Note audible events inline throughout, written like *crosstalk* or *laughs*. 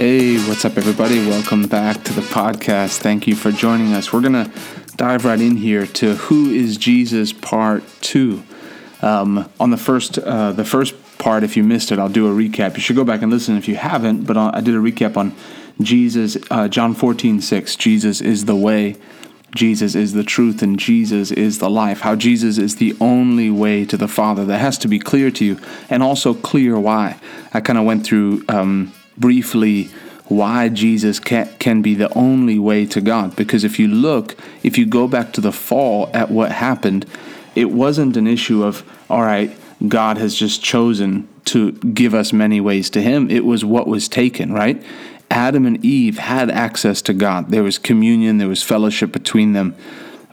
Hey, what's up, everybody? Welcome back to the podcast. Thank you for joining us. We're going to dive right in here to Who is Jesus Part 2. Um, on the first, uh, the first part, if you missed it, I'll do a recap. You should go back and listen if you haven't, but I did a recap on Jesus, uh, John 14, 6. Jesus is the way, Jesus is the truth, and Jesus is the life. How Jesus is the only way to the Father. That has to be clear to you, and also clear why. I kind of went through um, briefly why Jesus can, be the only way to God. Because if you look, if you go back to the fall at what happened, it wasn't an issue of, all right, God has just chosen to give us many ways to Him. It was what was taken, right? Adam and Eve had access to God. There was communion, there was fellowship between them.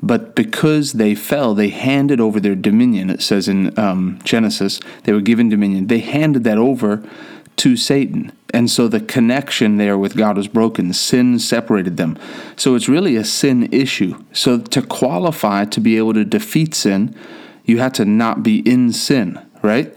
But because they fell, they handed over their dominion. It says in um, Genesis, they were given dominion. They handed that over to Satan. And so the connection there with God was broken. Sin separated them. So it's really a sin issue. So to qualify to be able to defeat sin, you had to not be in sin, right?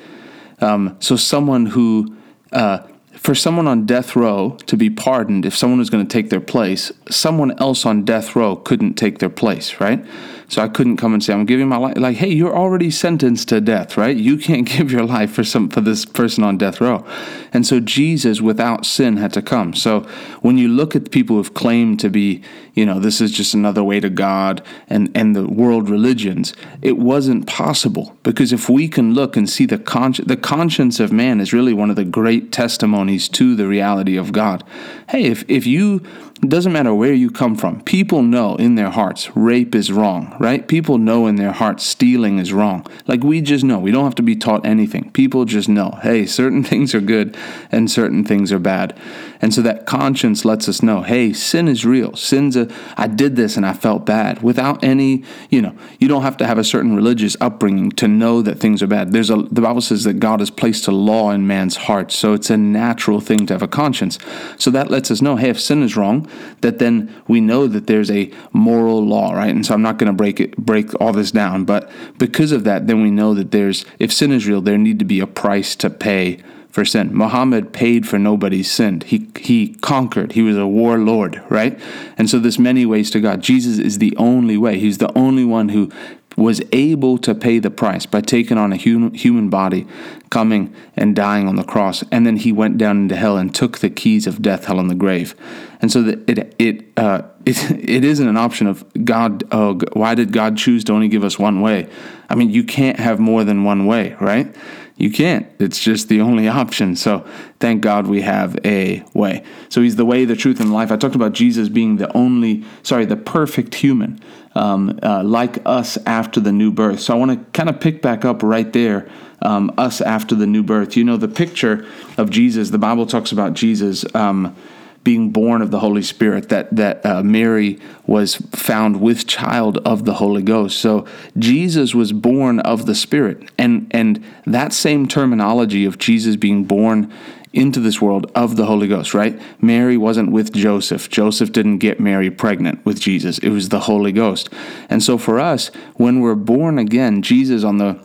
Um, so someone who, uh, for someone on death row to be pardoned, if someone was going to take their place, someone else on death row couldn't take their place, right? So I couldn't come and say, I'm giving my life. Like, hey, you're already sentenced to death, right? You can't *laughs* give your life for some for this person on death row. And so Jesus, without sin, had to come. So when you look at people who've claimed to be, you know, this is just another way to God and, and the world religions, it wasn't possible. Because if we can look and see the conscience, the conscience of man is really one of the great testimonies to the reality of God. Hey, if, if you it doesn't matter where you come from. People know in their hearts rape is wrong, right? People know in their hearts stealing is wrong. Like we just know. We don't have to be taught anything. People just know, hey, certain *laughs* things are good and certain things are bad. And so that conscience lets us know, hey, sin is real. Sin's a, I did this and I felt bad without any, you know, you don't have to have a certain religious upbringing to know that things are bad. There's a, the Bible says that God has placed a law in man's heart. So it's a natural thing to have a conscience. So that lets us know, hey, if sin is wrong, that then we know that there's a moral law, right? And so I'm not going to break it, break all this down, but because of that, then we know that there's, if sin is real, there need to be a price to pay for sin. Muhammad paid for nobody's sin. He he conquered. He was a warlord, right? And so there's many ways to God. Jesus is the only way. He's the only one who was able to pay the price by taking on a human, body, coming and dying on the cross, and then he went down into hell and took the keys of death, hell, and the grave. And so it it uh, *laughs* it it isn't an option of God. Oh, why did God choose to only give us one way? I mean, you can't have more than one way, right? You can't. It's just the only *laughs* option. So thank God we have a way. So he's the way, the truth, and life. I talked about Jesus being the only, sorry, the perfect human, um, uh, like us after the new birth. So I want to kind of pick back up right there. Um, us after the new birth. You know, the picture of Jesus, the Bible talks about Jesus. Um, being born of the Holy Spirit, that that uh, Mary was found with child of the Holy Ghost. So Jesus was born of the Spirit, and and that same terminology of Jesus being born into this world of the Holy Ghost, right? Mary wasn't with Joseph. Joseph didn't get Mary pregnant with Jesus. It was the Holy Ghost. And so for us, when we're born again, Jesus on the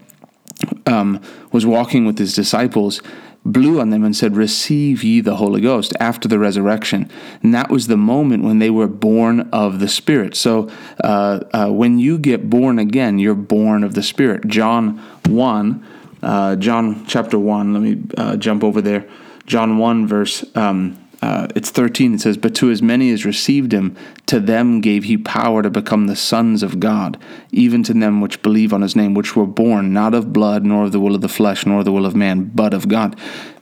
um, was walking with his disciples blew on them and said, Receive ye the Holy Ghost after the resurrection. And that was the moment when they were born of the Spirit. So uh, uh, when you get born again, you're born of the Spirit. John 1, uh, John chapter 1, let me uh, jump over there. John 1, verse. Um, uh, it's 13 it says but to as many as received him to them gave he power to become the sons of god even to them which believe on his name which were born not of blood nor of the will of the flesh nor of the will of man but of god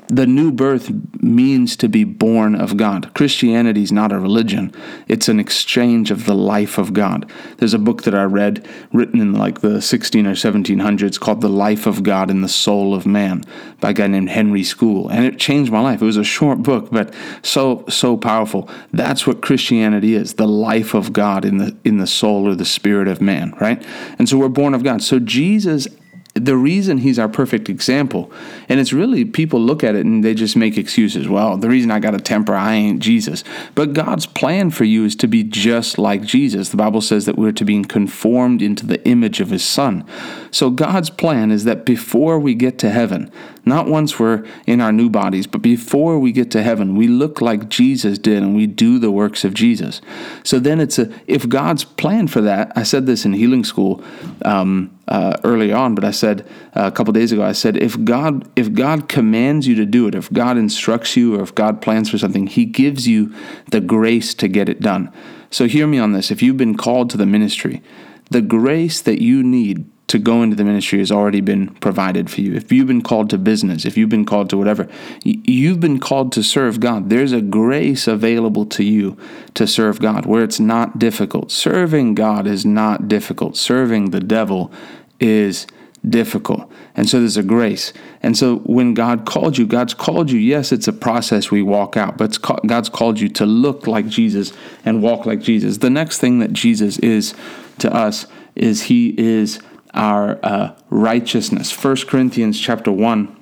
the new birth means to be born of God. Christianity is not a religion, it's an exchange of the life of God. There's a book that I read written in like the 16 or 1700s called The Life of God in the Soul of Man by a guy named Henry Scougal. And it changed my life. It was a short book, but so, so powerful. That's what Christianity is the life of God in the, in the soul or the spirit of man, right? And so we're born of God. So Jesus the reason he's our perfect example, and it's really people look at it and they just make excuses. Well, the reason I got a temper, I ain't Jesus. But God's plan for you is to be just like Jesus. The Bible says that we're to be conformed into the image of his son. So God's plan is that before we get to heaven, not once we're in our new bodies, but before we get to heaven, we look like Jesus did and we do the works of Jesus. So then it's a, if God's plan for that, I said this in healing school um, uh, early on, but I said uh, a couple days ago, I said, if God, if God commands you to do it, if God instructs you, or if God plans for something, He gives you the grace to get it done. So hear me on this. If you've been called to the ministry, the grace that you need to go into the ministry has already been provided for you. If you've been called to business, if you've been called to whatever, you've been called to serve God. There's a grace available to you to serve God where it's not difficult. Serving God is not difficult. Serving the devil is difficult. And so there's a grace. And so when God called you, God's called you. Yes, it's a process we walk out, but God's called you to look like Jesus and walk like Jesus. The next thing that Jesus is to us is he is our uh, righteousness. 1 Corinthians chapter 1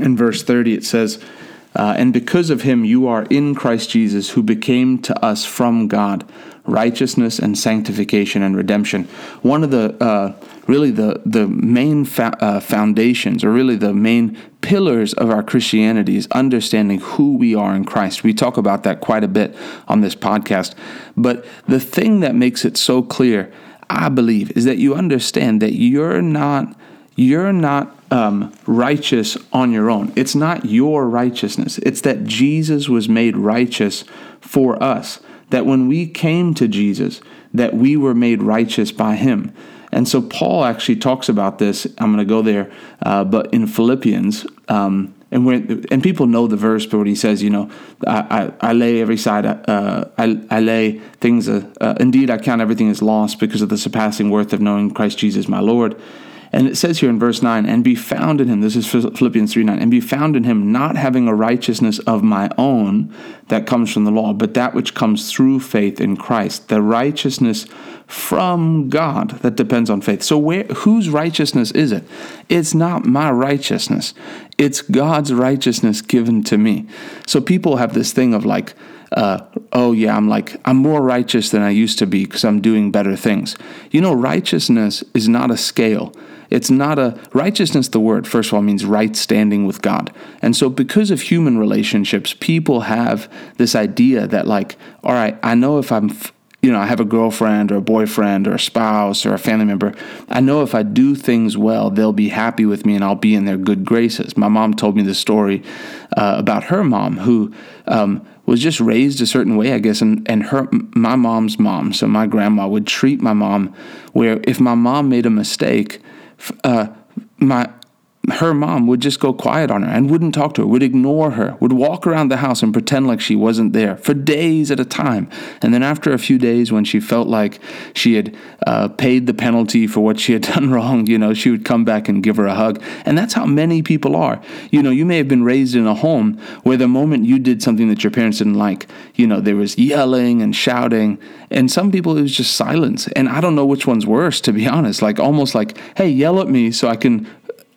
in verse 30 it says, uh, And because of him you are in Christ Jesus, who became to us from God righteousness and sanctification and redemption. One of the uh, really the the main fa- uh, foundations, or really the main pillars of our Christianity, is understanding who we are in Christ. We talk about that quite a bit on this podcast. But the thing that makes it so clear I believe, is that you understand that you're not you're not um, righteous on your own. It's not your righteousness. It's that Jesus was made righteous for us. That when we came to Jesus, that we were made righteous by Him. And so Paul actually talks about this. I'm going to go there, uh, but in Philippians, um, and when and people know the verse, but what he says, you know, I, I, I lay every side, uh, I, I lay things. Uh, uh, indeed, I count everything as lost because of the surpassing worth of knowing Christ Jesus, my Lord. And it says here in verse 9, and be found in him, this is Philippians 3 9, and be found in him, not having a righteousness of my own that comes from the law, but that which comes through faith in Christ, the righteousness from God that depends on faith. So where whose righteousness is it? It's not my righteousness. It's God's righteousness given to me. So people have this thing of like, uh, oh yeah, I'm like, I'm more righteous than I used to be because I'm doing better things. You know, righteousness is not a scale. It's not a righteousness, the word, first of all, means right standing with God. And so, because of human relationships, people have this idea that, like, all right, I know if I'm you know, I have a girlfriend or a boyfriend or a spouse or a family member, I know if I do things well, they'll be happy with me and I'll be in their good graces. My mom told me the story uh, about her mom who um, was just raised a certain way, I guess, and, and her my mom's mom, so my grandma would treat my mom where if my mom made a mistake, uh, my her mom would just go quiet on her and wouldn't talk to her, would ignore her, would walk around the house and pretend like she wasn't there for days at a time. And then after a few days, when she felt like she had uh, paid the penalty for what she had *laughs* done wrong, you know, she would come back and give her a hug. And that's how many people are. You know, you may have been raised in a home where the moment you did something that your parents didn't like, you know, there was yelling and shouting. And some people, it was just silence. And I don't know which one's worse, to be honest. Like almost like, hey, yell at me so I can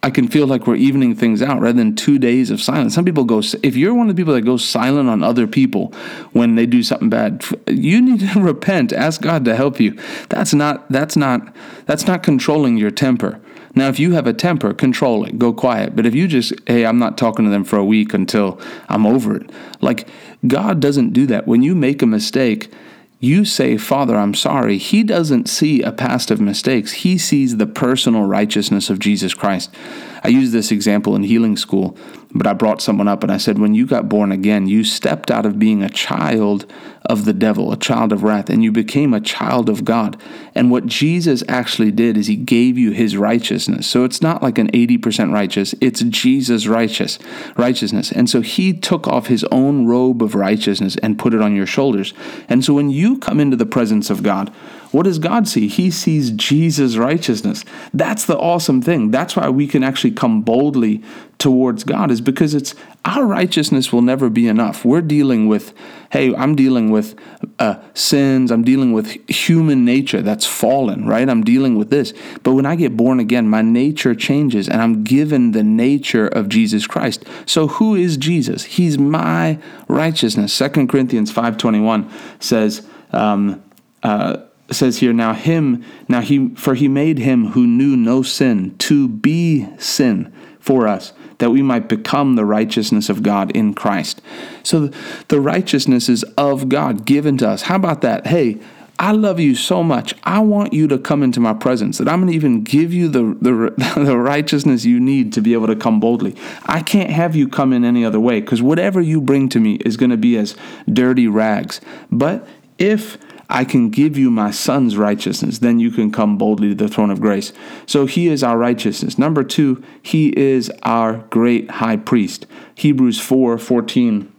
I can feel like we're evening things out rather than two days of silence. Some people go, if you're one of the people that goes silent on other people when they do something bad, you need to *laughs* repent. Ask God to help you. That's not, that's not, that's not controlling your temper. Now, if you have a temper, control it, go quiet. But if you just, hey, I'm not talking to them for a week until I'm over it, like God doesn't do that. When you make a mistake, you say, Father, I'm sorry, he doesn't see a past of mistakes. He sees the personal righteousness of Jesus Christ. I use this example in healing school, but I brought someone up and I said, when you got born again, you stepped out of being a child of the devil, a child of wrath, and you became a child of God. And what Jesus actually did is he gave you his righteousness. So it's not like an 80% righteous, it's Jesus' righteous righteousness. And so he took off his own robe of righteousness and put it on your shoulders. And so when you come into the presence of God, What does God see? He sees Jesus' righteousness. That's the awesome thing. That's why we can actually come boldly towards God, is because it's our righteousness will never be enough. We're dealing with, hey, I'm dealing with uh, sins, I'm dealing with human nature that's fallen, right? I'm dealing with this. But when I get born again, my nature changes and I'm given the nature of Jesus Christ. So who is Jesus? He's my righteousness. Second Corinthians 5.21 says, um, uh, says here now him now he for he made him who knew no sin to be sin for us that we might become the righteousness of God in Christ. So the righteousness is of God given to us. How about that? Hey, I love you so much. I want you to come into my presence, that I'm going to even give you the, the, *laughs* the righteousness you need to be able to come boldly. I can't have you come in any other way because whatever you bring to me is going to be as dirty rags. But if I can give you my son's righteousness. Then you can come boldly to the throne of grace. So he is our righteousness. Number two, he is our great high priest. Hebrews 4 14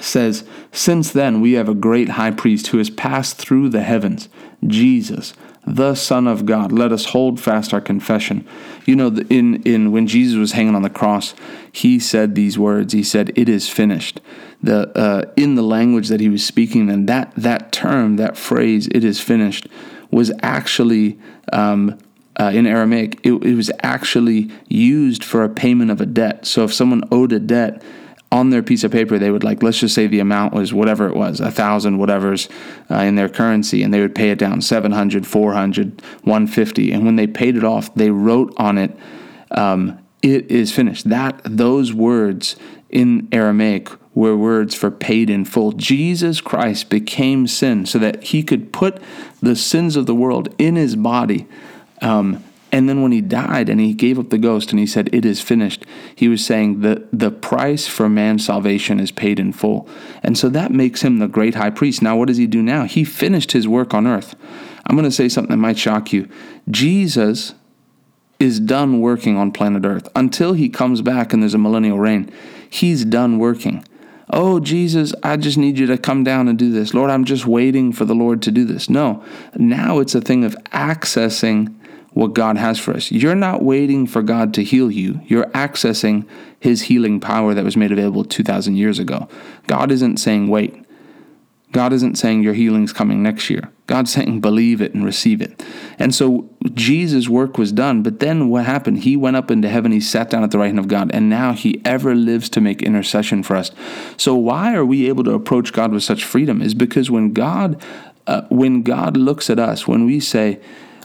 says, Since then we have a great high priest who has passed through the heavens, Jesus, the Son of God. Let us hold fast our confession. You know, in, in when Jesus was hanging on the cross, he said these words. He said, It is finished. The uh, in the language that he was speaking, and that that term, that phrase, it is finished, was actually um, uh, in Aramaic, it, it was actually used for a payment of a debt. So if someone owed a debt, on their piece of paper, they would like, let's just say the amount was whatever it was, a thousand whatever's uh, in their currency, and they would pay it down 700, 400, 150. And when they paid it off, they wrote on it, um, it is finished. That, those words in Aramaic were words for paid in full. Jesus Christ became sin so that he could put the sins of the world in his body. Um, and then when he died and he gave up the ghost and he said, It is finished, he was saying that the price for man's salvation is paid in full. And so that makes him the great high priest. Now, what does he do now? He finished his work on earth. I'm going to say something that might shock you. Jesus is done working on planet earth until he comes back and there's a millennial reign. He's done working. Oh, Jesus, I just need you to come down and do this. Lord, I'm just waiting for the Lord to do this. No, now it's a thing of accessing what God has for us. You're not waiting for God to heal you, you're accessing His healing power that was made available 2,000 years ago. God isn't saying, wait. God isn't saying your healing's coming next year. God's saying believe it and receive it. And so Jesus' work was done, but then what happened? He went up into heaven, he sat down at the right hand of God, and now he ever lives to make intercession for us. So why are we able to approach God with such freedom? Is because when God uh, when God looks at us, when we say,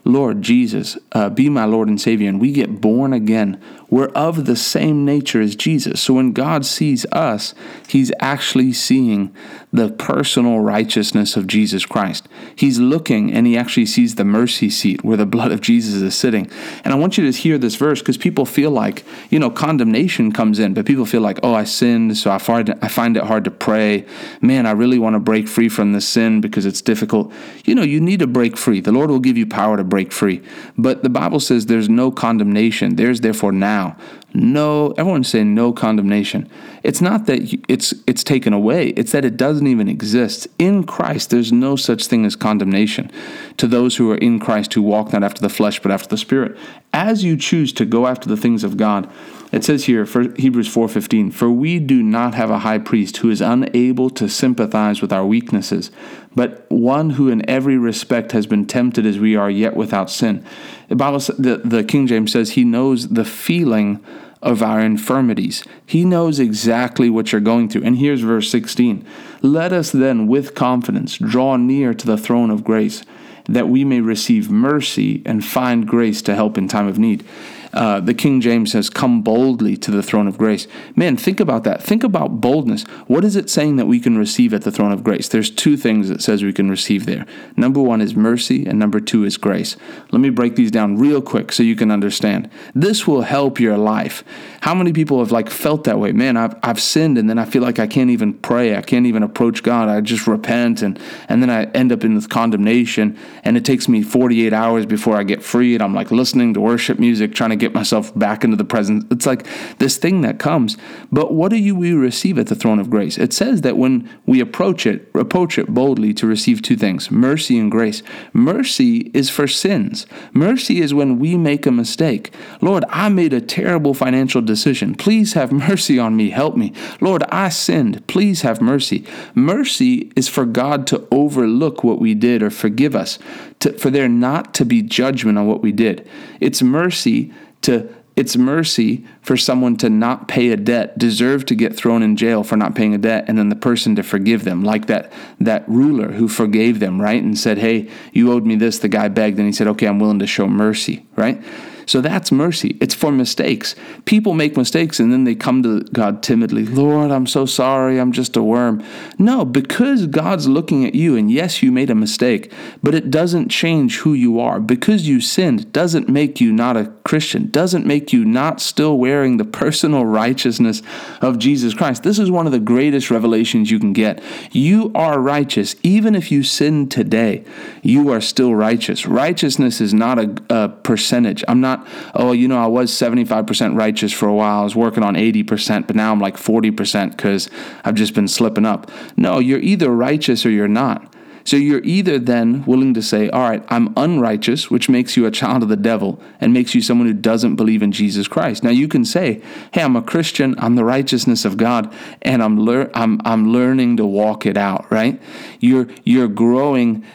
Lord Jesus, uh, be my Lord and Savior, and we get born again, we're of the same nature as Jesus. So when God sees us, He's actually seeing the personal righteousness of Jesus Christ. He's looking and He actually sees the mercy seat where the blood of Jesus is sitting. And I want you to hear this verse because people feel like, you know, condemnation comes in, but people feel like, oh, I sinned, so I find, it hard to pray. Man, I really want to break free from this sin because it's difficult. You know, you need to break free. The Lord will give you power to break free. But the Bible says there's no condemnation. There's therefore now now. No, everyone's saying no condemnation. It's not that it's it's taken away. It's that it doesn't even exist. In Christ, there's no such thing as condemnation to those who are in Christ who walk not after the flesh but after the spirit. As you choose to go after the things of God, it says here for Hebrews 4:15, "For we do not have a high priest who is unable to sympathize with our weaknesses, but one who in every respect has been tempted as we are yet without sin." The Bible the, the King James says he knows the feeling of our infirmities. He knows exactly what you're going through. And here's verse 16. Let us then with confidence draw near to the throne of grace that we may receive mercy and find grace to help in time of need. Uh, the King James says, Come boldly to the throne of grace. Man, think about that. Think about boldness. What is it saying that we can receive at the throne of grace? There's two things it says we can receive there. Number one is mercy, and number two is grace. Let me break these down real quick so you can understand. This will help your life. How many people have like felt that way? Man, I've, I've sinned and then I feel like I can't even pray. I can't even approach God. I just repent and, and then I end up in this condemnation and it takes me 48 hours before I get free and I'm like listening to worship music, trying to get myself back into the presence. It's like this thing that comes. But what do you we receive at the throne of grace? It says that when we approach it, approach it boldly to receive two things: mercy and grace. Mercy is for sins. Mercy is when we make a mistake. Lord, I made a terrible financial decision. Please have mercy on me. Help me. Lord, I sinned. Please have mercy. Mercy is for God to overlook what we did or forgive us, to, for there not to be judgment on what we did. It's mercy to it's mercy for someone to not pay a debt, deserve to get thrown in jail for not paying a debt, and then the person to forgive them, like that that ruler who forgave them, right? And said, Hey, you owed me this. The guy begged, and he said, Okay, I'm willing to show mercy, right? So that's mercy. It's for mistakes. People make mistakes and then they come to God timidly. Lord, I'm so sorry. I'm just a worm. No, because God's looking at you, and yes, you made a mistake, but it doesn't change who you are. Because you sinned doesn't make you not a Christian, doesn't make you not still wearing the personal righteousness of Jesus Christ. This is one of the greatest revelations you can get. You are righteous. Even if you sin today, you are still righteous. Righteousness is not a, a percentage. I'm not not, oh, you know, I was 75% righteous for a while. I was working on 80%, but now I'm like 40% because I've just been slipping up. No, you're either righteous or you're not. So you're either then willing to say, all right, I'm unrighteous, which makes you a child of the devil and makes you someone who doesn't believe in Jesus Christ. Now you can say, hey, I'm a Christian, I'm the righteousness of God, and I'm lear- I'm I'm learning to walk it out, right? You're you're growing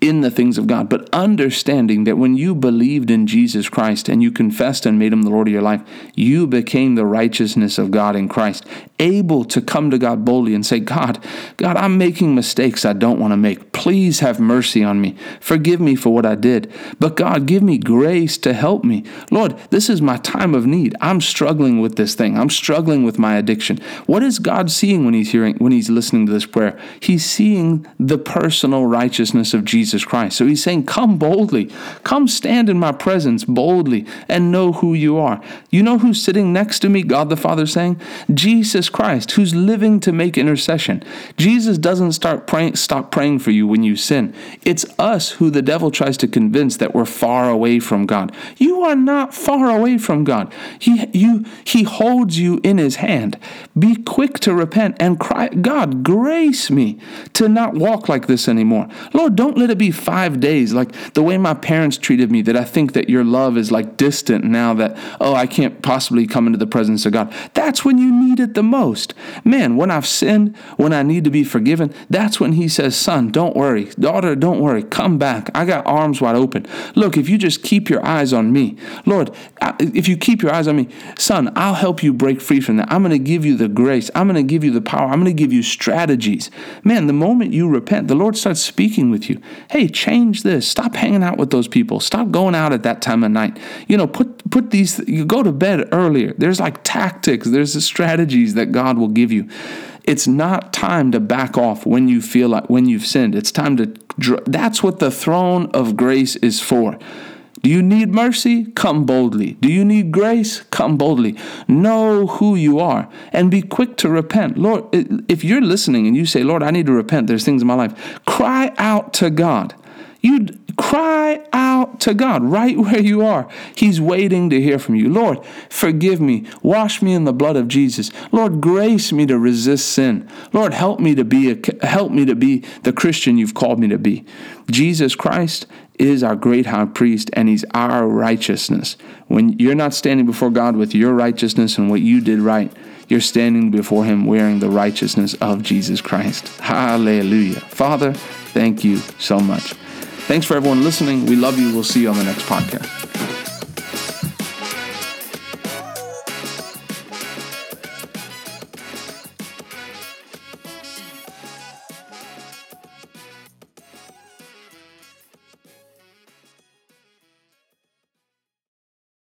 in the things of God, but understanding that when you believed in Jesus Christ and you confessed and made him the Lord of your life, you became the righteousness of God in Christ, able to come to God boldly and say, God, God, I'm making mistakes I don't want to make. Please have mercy on me. Forgive me for what I did. But God, give me grace to help me. Lord, this is my time of need. I'm struggling with this thing. I'm struggling with my addiction. What is God seeing when he's hearing when he's listening to this prayer? He's seeing the personal righteousness of Jesus Jesus Christ. So he's saying, Come boldly, come stand in my presence boldly and know who you are. You know who's sitting next to me? God the Father saying, Jesus Christ, who's living to make intercession. Jesus doesn't start praying, stop praying for you when you sin. It's us who the devil tries to convince that we're far away from God. You are not far away from God. He, you, he holds you in his hand. Be quick to repent and cry, God, grace me to not walk like this anymore. Lord, don't let it be five days, like the way my parents treated me, that I think that your love is like distant now that, oh, I can't possibly come into the presence of God. That's when you need it the most. Man, when I've sinned, when I need to be forgiven, that's when He says, son, don't worry. Daughter, don't worry. Come back. I got arms wide open. Look, if you just keep your eyes on me, Lord, if you keep your eyes on me, son, I'll help you break free from that. I'm going to give you the grace. I'm going to give you the power. I'm going to give you strategies. Man, the moment you repent, the Lord starts speaking with you hey, change this. Stop hanging out with those people. Stop going out at that time of night. You know, put put these. You go to bed earlier. There's like tactics. There's the strategies that God will give you. It's not time to back off when you feel like when you've sinned. It's time to. That's what the throne of grace is for. Do you need mercy? Come boldly. Do you need grace? Come boldly. Know who you are and be quick to repent. Lord, if you're listening and you say, Lord, I need to repent, there's things in my life, cry out to God. You cry out to God right where you are. He's waiting to hear from you. Lord, forgive me. Wash me in the blood of Jesus. Lord, grace me to resist sin. Lord, help me to be a, help me to be the Christian you've called me to be. Jesus Christ is our great high priest and he's our righteousness. When you're not standing before God with your righteousness and what you did right, you're standing before him wearing the righteousness of Jesus Christ. Hallelujah. Father, thank you so much. Thanks for everyone listening. We love you. We'll see you on the next podcast.